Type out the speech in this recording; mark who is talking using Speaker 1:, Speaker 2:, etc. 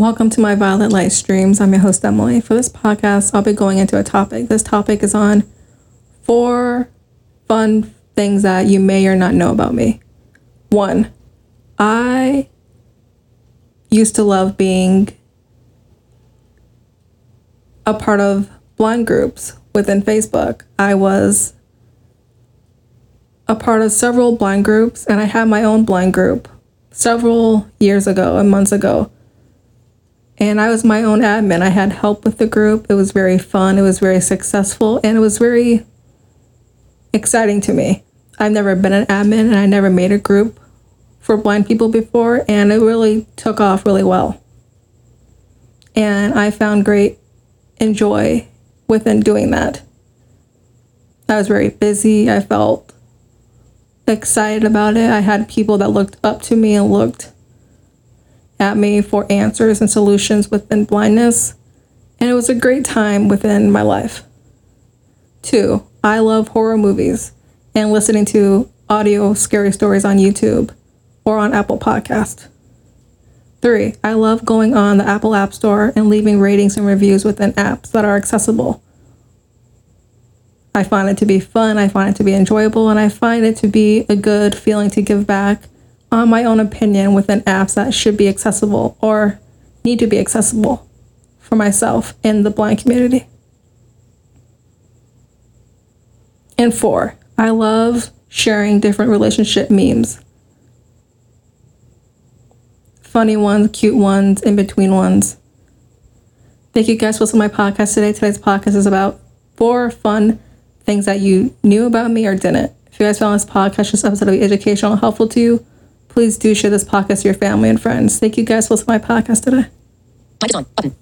Speaker 1: Welcome to my Violet Light Streams. I'm your host, Emily. For this podcast, I'll be going into a topic. This topic is on four fun things that you may or not know about me. One, I used to love being a part of blind groups within Facebook. I was a part of several blind groups, and I had my own blind group several years ago and months ago. And I was my own admin. I had help with the group. It was very fun, it was very successful, and it was very exciting to me. I've never been an admin and I never made a group for blind people before, and it really took off really well. And I found great enjoy within doing that. I was very busy. I felt excited about it. I had people that looked up to me and looked at me for answers and solutions within blindness. And it was a great time within my life. Two, I love horror movies and listening to audio scary stories on YouTube or on Apple Podcast. Three, I love going on the Apple App Store and leaving ratings and reviews within apps that are accessible. I find it to be fun, I find it to be enjoyable, and I find it to be a good feeling to give back on my own opinion within apps that should be accessible or need to be accessible for myself in the blind community. And four, I love sharing different relationship memes funny ones, cute ones, in between ones. Thank you guys for listening to my podcast today. Today's podcast is about four fun things that you knew about me or didn't. If you guys found this podcast, this episode to be educational and helpful to you, please do share this podcast to your family and friends. Thank you guys for listening to my podcast today. Mic is on. Button.